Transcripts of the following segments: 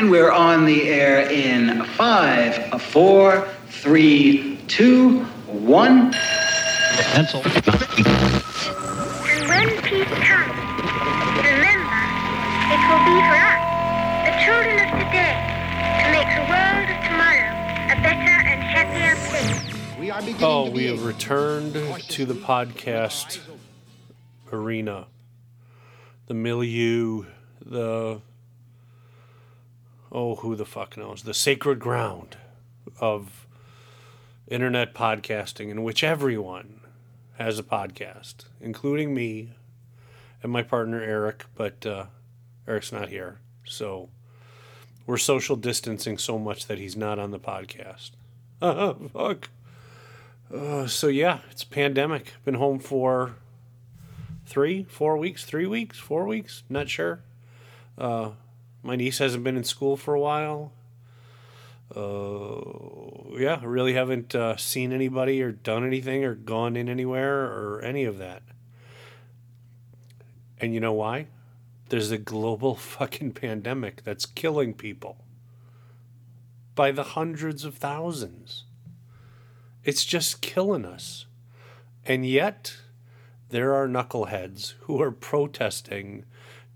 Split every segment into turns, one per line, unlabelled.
And we're on the air in five, four, three, two, one.
Pencil.
And when peace comes, remember, it will be for us, the children of today, to make the world of tomorrow a better and happier place.
We are beginning
Oh, we have returned to the podcast arena, the milieu, the oh, who the fuck knows, the sacred ground of internet podcasting, in which everyone has a podcast, including me and my partner Eric. But uh, Eric's not here, so we're social distancing so much that he's not on the podcast. fuck. Uh, so yeah, it's pandemic. Been home for three, four weeks, three weeks, four weeks. Not sure. Uh, my niece hasn't been in school for a while. Uh, yeah, I really haven't uh, seen anybody or done anything or gone in anywhere or any of that. And you know why? There's a global fucking pandemic that's killing people by the hundreds of thousands. It's just killing us. And yet, there are knuckleheads who are protesting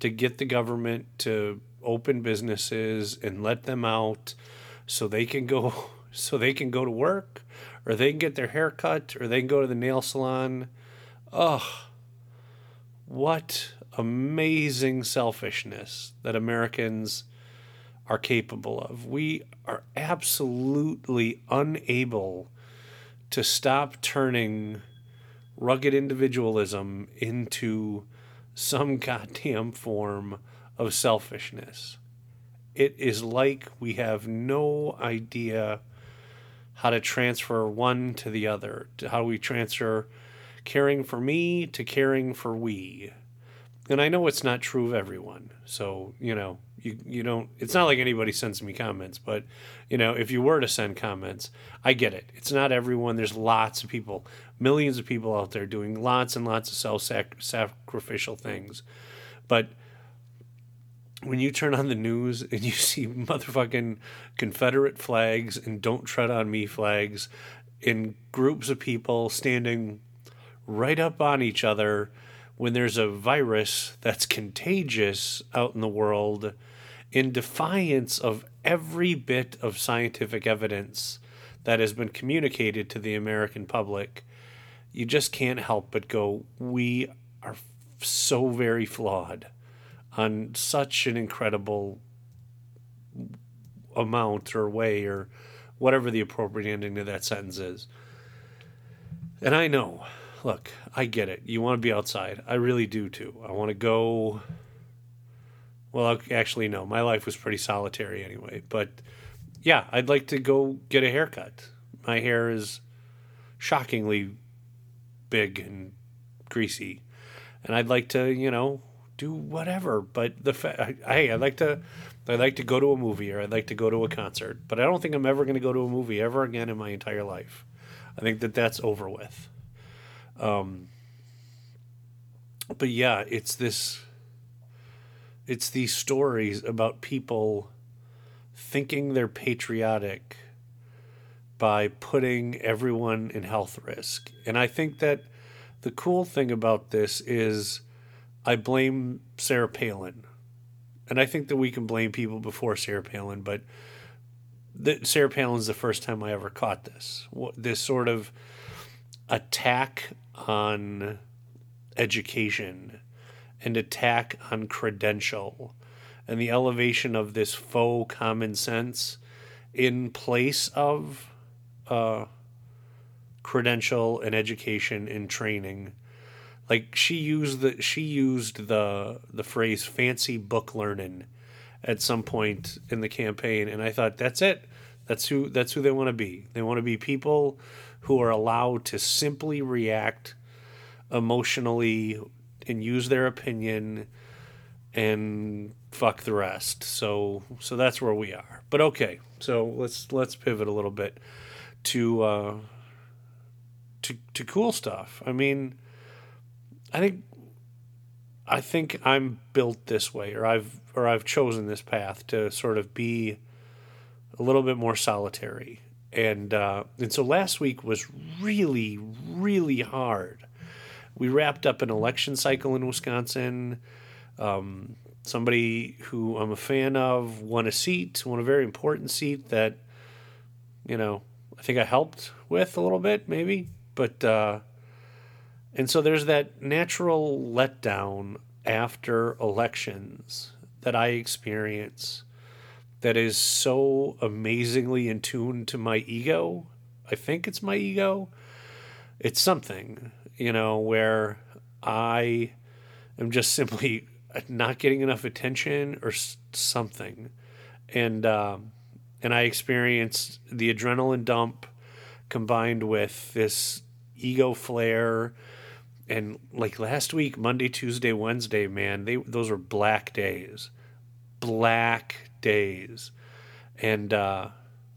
to get the government to open businesses and let them out so they can go so they can go to work or they can get their hair cut or they can go to the nail salon. Ugh. What amazing selfishness that Americans are capable of. We are absolutely unable to stop turning rugged individualism into some goddamn form of selfishness. It is like we have no idea how to transfer one to the other, to how we transfer caring for me to caring for we. And I know it's not true of everyone. So, you know, you, you don't, it's not like anybody sends me comments, but, you know, if you were to send comments, I get it. It's not everyone. There's lots of people, millions of people out there doing lots and lots of self sacrificial things. But when you turn on the news and you see motherfucking Confederate flags and don't tread on me flags in groups of people standing right up on each other when there's a virus that's contagious out in the world in defiance of every bit of scientific evidence that has been communicated to the American public, you just can't help but go, we are so very flawed on such an incredible amount or way or whatever the appropriate ending to that sentence is. And I know, look, I get it. You want to be outside. I really do too. I want to go. Well, actually, no. My life was pretty solitary anyway. But yeah, I'd like to go get a haircut. My hair is shockingly big and greasy. And I'd like to, you know, do whatever. But the fa- hey, I'd like to, I'd like to go to a movie or I'd like to go to a concert. But I don't think I'm ever going to go to a movie ever again in my entire life. I think that that's over with. Um, but yeah, it's this. It's these stories about people thinking they're patriotic by putting everyone in health risk. And I think that the cool thing about this is I blame Sarah Palin. And I think that we can blame people before Sarah Palin, but the, Sarah Palin's the first time I ever caught this. This sort of attack on education and attack on credential and the elevation of this faux common sense in place of uh, credential and education and training. Like she used the she used the the phrase fancy book learning at some point in the campaign and I thought that's it. That's who that's who they want to be. They want to be people who are allowed to simply react emotionally and use their opinion and fuck the rest. So so that's where we are. But okay, so let's let's pivot a little bit to uh, to to cool stuff. I mean, I think I think I'm built this way, or I've or I've chosen this path to sort of be a little bit more solitary. And uh, and so last week was really really hard. We wrapped up an election cycle in Wisconsin. Um, somebody who I'm a fan of won a seat, won a very important seat that, you know, I think I helped with a little bit, maybe. But uh, and so there's that natural letdown after elections that I experience that is so amazingly in tune to my ego. I think it's my ego. It's something, you know, where I am just simply not getting enough attention or something. And, um, and I experience the adrenaline dump combined with this ego flare and like last week monday tuesday wednesday man they those were black days. Black days. And uh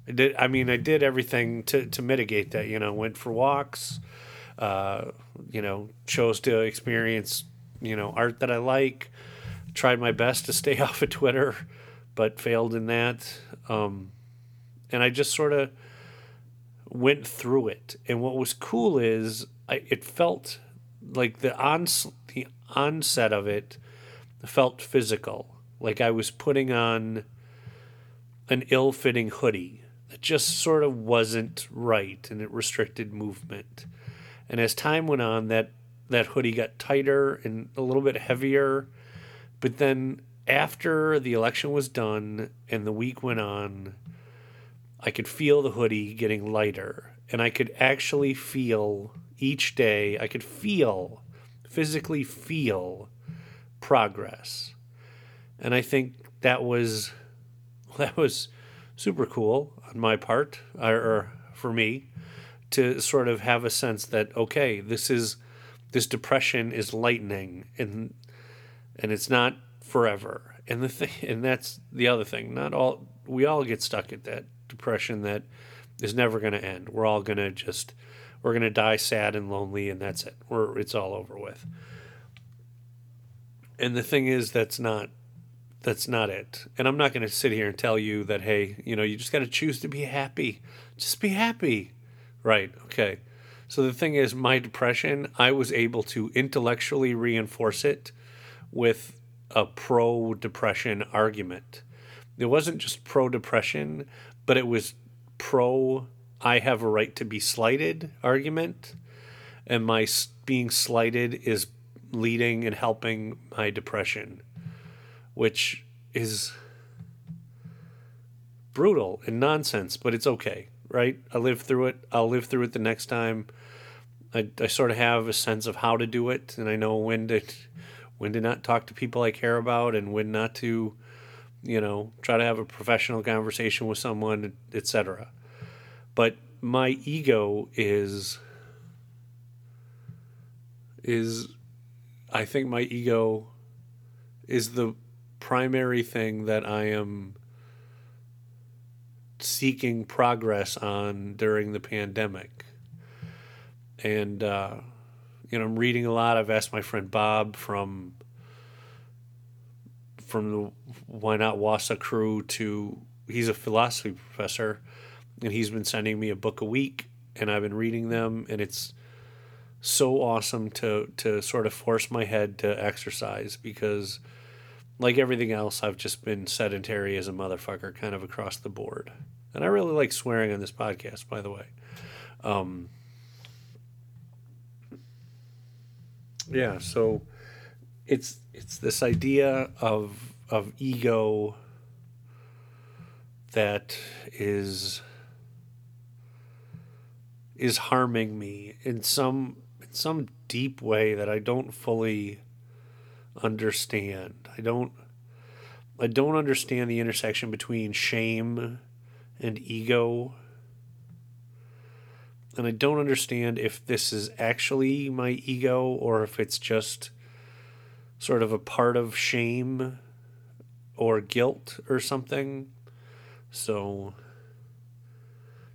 I did I mean I did everything to to mitigate that you know went for walks uh you know chose to experience you know art that I like tried my best to stay off of Twitter but failed in that. Um and I just sort of went through it. And what was cool is I, it felt like the ons the onset of it felt physical. Like I was putting on an ill-fitting hoodie that just sort of wasn't right and it restricted movement. And as time went on that that hoodie got tighter and a little bit heavier. But then after the election was done and the week went on, I could feel the hoodie getting lighter and I could actually feel each day, I could feel, physically feel progress. And I think that was that was super cool on my part or for me to sort of have a sense that okay, this is this depression is lightening and and it's not forever. And the thing and that's the other thing. Not all we all get stuck at that depression that is never going to end. We're all going to just we're going to die sad and lonely and that's it. We're it's all over with. And the thing is that's not that's not it. And I'm not going to sit here and tell you that hey, you know, you just got to choose to be happy. Just be happy. Right. Okay. So the thing is my depression, I was able to intellectually reinforce it with a pro depression argument. It wasn't just pro depression, but it was pro I have a right to be slighted argument, and my being slighted is leading and helping my depression, which is brutal and nonsense, but it's okay, right? I lived through it. I'll live through it the next time. I, I sort of have a sense of how to do it, and I know when to when to not talk to people I care about, and when not to, you know, try to have a professional conversation with someone, etc but my ego is is I think my ego is the primary thing that I am seeking progress on during the pandemic. And uh, you know, I'm reading a lot. I've asked my friend Bob from from the Why Not Wassa crew to he's a philosophy professor and he's been sending me a book a week and I've been reading them and it's so awesome to to sort of force my head to exercise because like everything else I've just been sedentary as a motherfucker kind of across the board. And I really like swearing on this podcast by the way. Um yeah, so it's it's this idea of of ego that is is harming me in some in some deep way that I don't fully understand. I don't I don't understand the intersection between shame and ego. And I don't understand if this is actually my ego or if it's just sort of a part of shame or guilt or something. So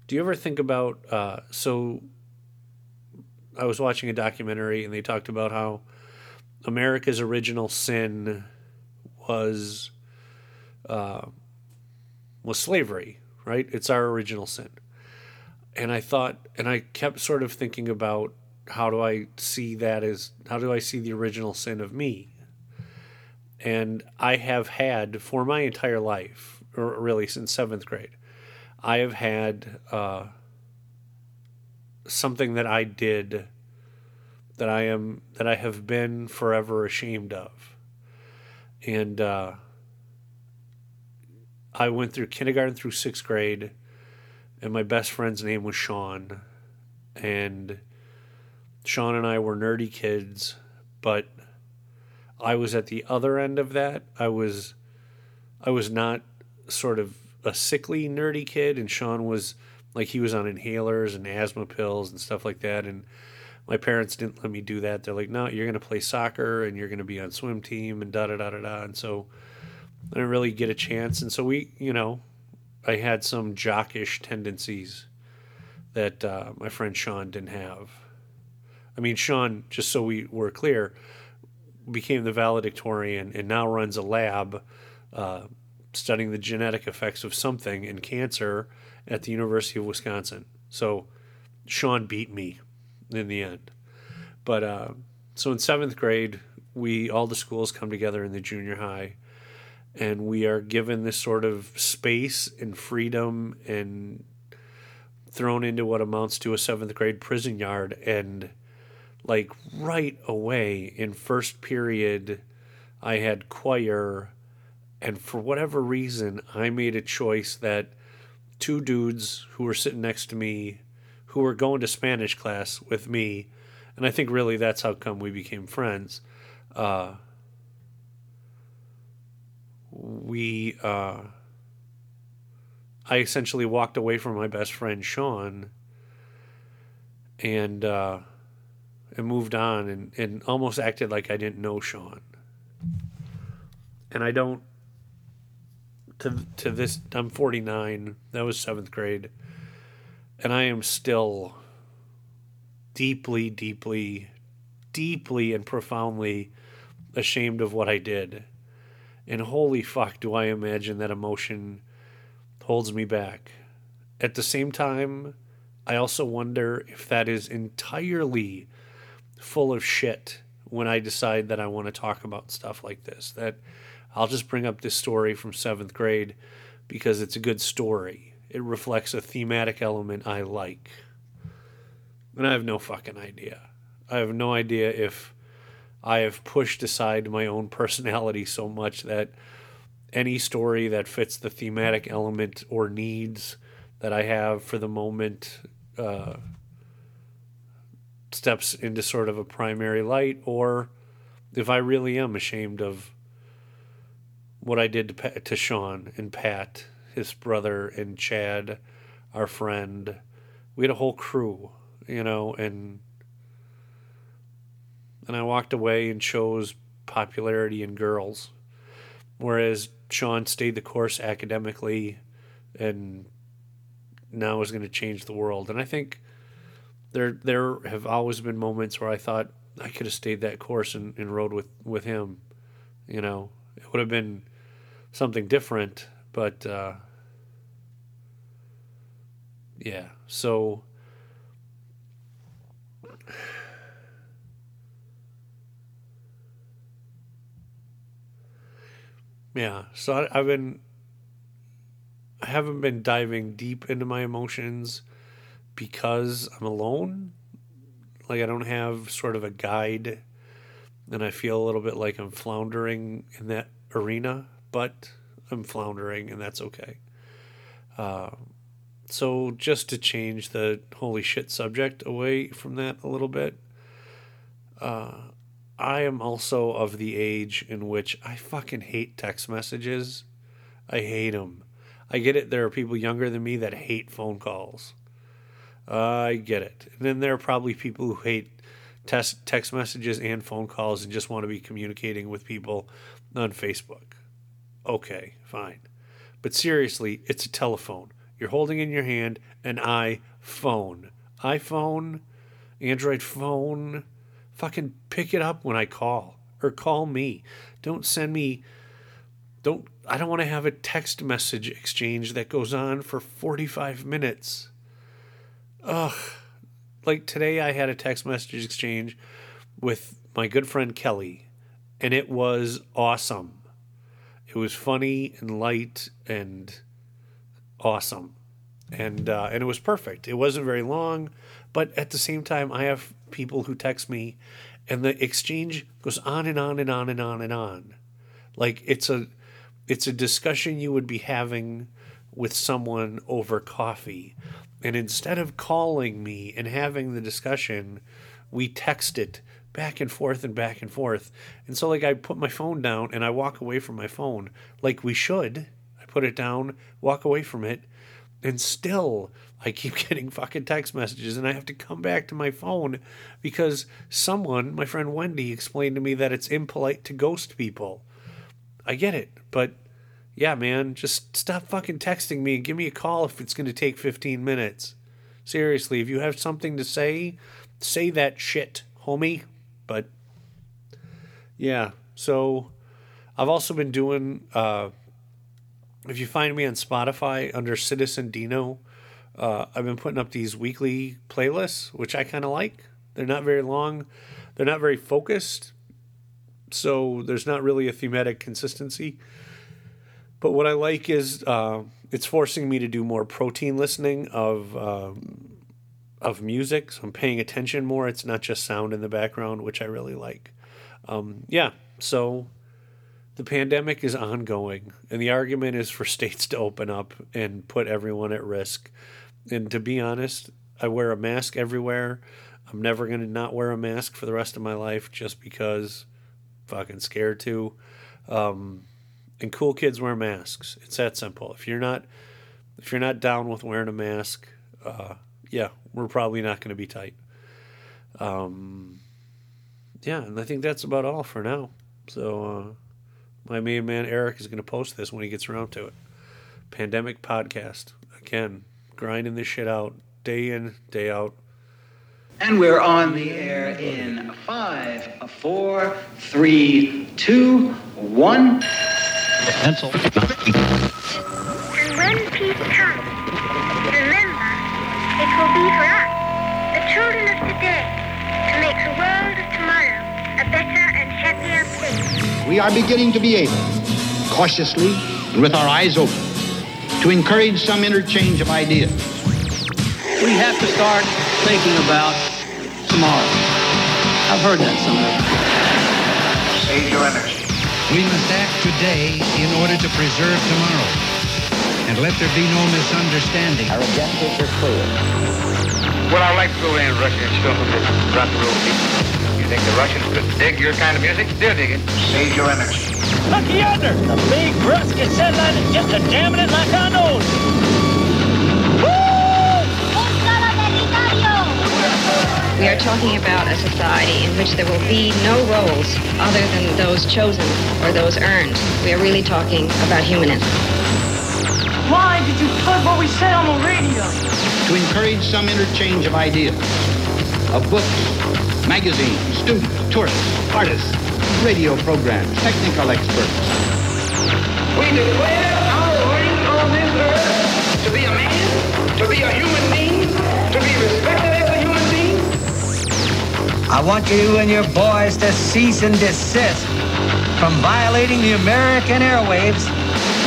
do you ever think about uh, so I was watching a documentary and they talked about how America's original sin was uh, was slavery, right? It's our original sin. And I thought, and I kept sort of thinking about how do I see that as how do I see the original sin of me? And I have had for my entire life, or really since seventh grade, I have had uh, something that I did that I am that I have been forever ashamed of. And uh, I went through kindergarten through sixth grade, and my best friend's name was Sean, and Sean and I were nerdy kids, but I was at the other end of that. I was I was not sort of a sickly nerdy kid and Sean was like he was on inhalers and asthma pills and stuff like that and my parents didn't let me do that. They're like, "No, you're going to play soccer and you're going to be on swim team and da da da da da." And so I didn't really get a chance. And so we, you know, I had some jockish tendencies that uh, my friend Sean didn't have. I mean, Sean, just so we were clear, became the valedictorian and now runs a lab uh, studying the genetic effects of something in cancer at the University of Wisconsin. So Sean beat me in the end. But uh, so in seventh grade, we all the schools come together in the junior high, and we are given this sort of space and freedom and thrown into what amounts to a seventh grade prison yard and like right away in first period I had choir and for whatever reason I made a choice that two dudes who were sitting next to me who were going to Spanish class with me and I think really that's how come we became friends uh, we uh, I essentially walked away from my best friend Sean and uh, and moved on and, and almost acted like I didn't know Sean. And I don't to to this I'm 49. That was 7th grade. And I am still deeply deeply deeply and profoundly ashamed of what I did. And holy fuck, do I imagine that emotion holds me back. At the same time, I also wonder if that is entirely full of shit when I decide that I want to talk about stuff like this. That I'll just bring up this story from seventh grade because it's a good story. It reflects a thematic element I like. And I have no fucking idea. I have no idea if I have pushed aside my own personality so much that any story that fits the thematic element or needs that I have for the moment uh, steps into sort of a primary light, or if I really am ashamed of what I did to, to Sean and Pat, his brother, and Chad, our friend. We had a whole crew, you know, and and I walked away and chose popularity in girls, whereas Sean stayed the course academically, and now is going to change the world. And I think there there have always been moments where I thought I could have stayed that course and, and rode with, with him. You know, it would have been something different, but uh, yeah. So yeah. So I, I've been I haven't been diving deep into my emotions because I'm alone. Like I don't have sort of a guide, and I feel a little bit like I'm floundering in that arena. But I'm floundering, and that's okay. Uh, so just to change the holy shit subject away from that a little bit, uh, I am also of the age in which I fucking hate text messages. I hate them. I get it. There are people younger than me that hate phone calls. I get it. And then there are probably people who hate text text messages and phone calls and just want to be communicating with people on Facebook. Okay, fine. But seriously, it's a telephone. You're holding in your hand an iPhone. iPhone, Android phone. Fucking pick it up when I call or call me. Don't send me don't I don't want to have a text message exchange that goes on for 45 minutes. Ugh. Like today I had a text message exchange with my good friend Kelly and it was awesome. It was funny and light and awesome. And uh, and it was perfect. It wasn't very long, but at the same time I have people who text me and the exchange goes on and on and on and on and on. Like it's a it's a discussion you would be having with someone over coffee. And instead of calling me and having the discussion, we text it back and forth and back and forth. And so, like, I put my phone down and I walk away from my phone, like we should. I put it down, walk away from it, and still I keep getting fucking text messages and I have to come back to my phone because someone, my friend Wendy, explained to me that it's impolite to ghost people. I get it, but yeah, man, just stop fucking texting me and give me a call if it's going to take 15 minutes. Seriously, if you have something to say, say that shit, homie. But yeah, so I've also been doing, uh, if you find me on Spotify under Citizen Dino, uh, I've been putting up these weekly playlists, which I kind of like. They're not very long, they're not very focused, so there's not really a thematic consistency. But what I like is uh, it's forcing me to do more protein listening of um, of music. So I'm paying attention more. It's not just sound in the background, which I really like. Um, yeah. So the pandemic is ongoing, and the argument is for states to open up and put everyone at risk. And to be honest, I wear a mask everywhere. I'm never going to not wear a mask for the rest of my life just because fucking scared to. Um, and cool kids wear masks. It's that simple. If you're not if you're not down with wearing a mask, uh, yeah, we're probably not going to be tight. Um, yeah, and I think that's about all for now. So uh, my main man Eric is going to post this when he gets around to it. Pandemic podcast again, grinding this shit out day in day out.
And we're on the air in five, four, three, two, one.
Pencil.
And when peace comes, remember, it will be for us, the children of today, to make the world of tomorrow a better and happier place.
We are beginning to be able, cautiously and with our eyes open, to encourage some interchange of ideas.
We have to start thinking about tomorrow. I've heard that somewhere.
Save your energy.
We must act today in order to preserve tomorrow. And let there be no misunderstanding.
Our objectives are clear.
Well, I'd like to go in and Russia and show them this rock and roll people. You think the Russians could dig your kind of music? They'll dig it.
Save your energy.
Look yonder! The big rusket satellite is just a jamming it like I know.
We are talking about a society in which there will be no roles other than those chosen or those earned. We are really talking about humanism.
Why did you put what we said on the radio?
To encourage some interchange of ideas, of books, magazines, students, tourists, artists, radio programs, technical experts.
We declare our right on this earth to be a man, to be a human being, to be respected as a human being.
I want you and your boys to cease and desist from violating the American airwaves,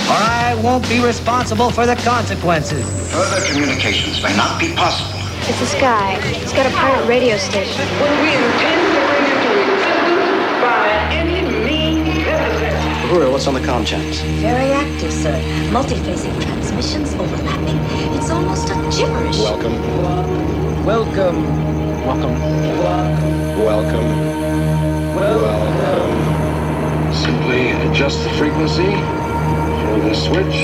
or I won't be responsible for the consequences.
Further communications may not be possible.
It's a sky. It's got a pirate radio station.
When we intend to bring into existence by any means necessary.
Uhura, what's on the com channels?
Very active, sir. Multiphasic transmissions overlapping. It's almost a gibberish.
Welcome. Welcome. Welcome. Welcome.
Welcome. Simply adjust the frequency for the switch.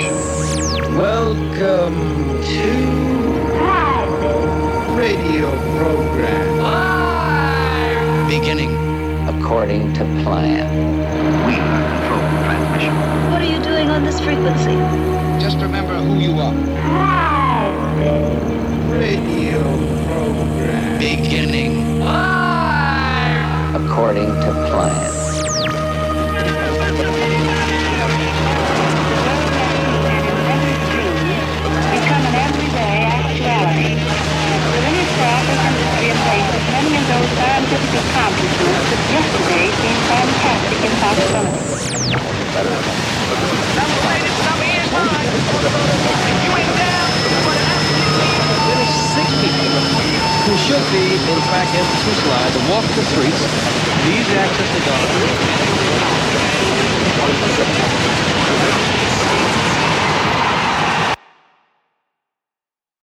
Welcome to radio program.
Beginning.
According to plan.
We control the transmission.
What are you doing on this frequency?
Just remember who you are. Radio program.
Beginning.
According to plan.
We just be yesterday seemed fantastic
in possibility. Finish who should be in track and slide to walk the streets, these access to God.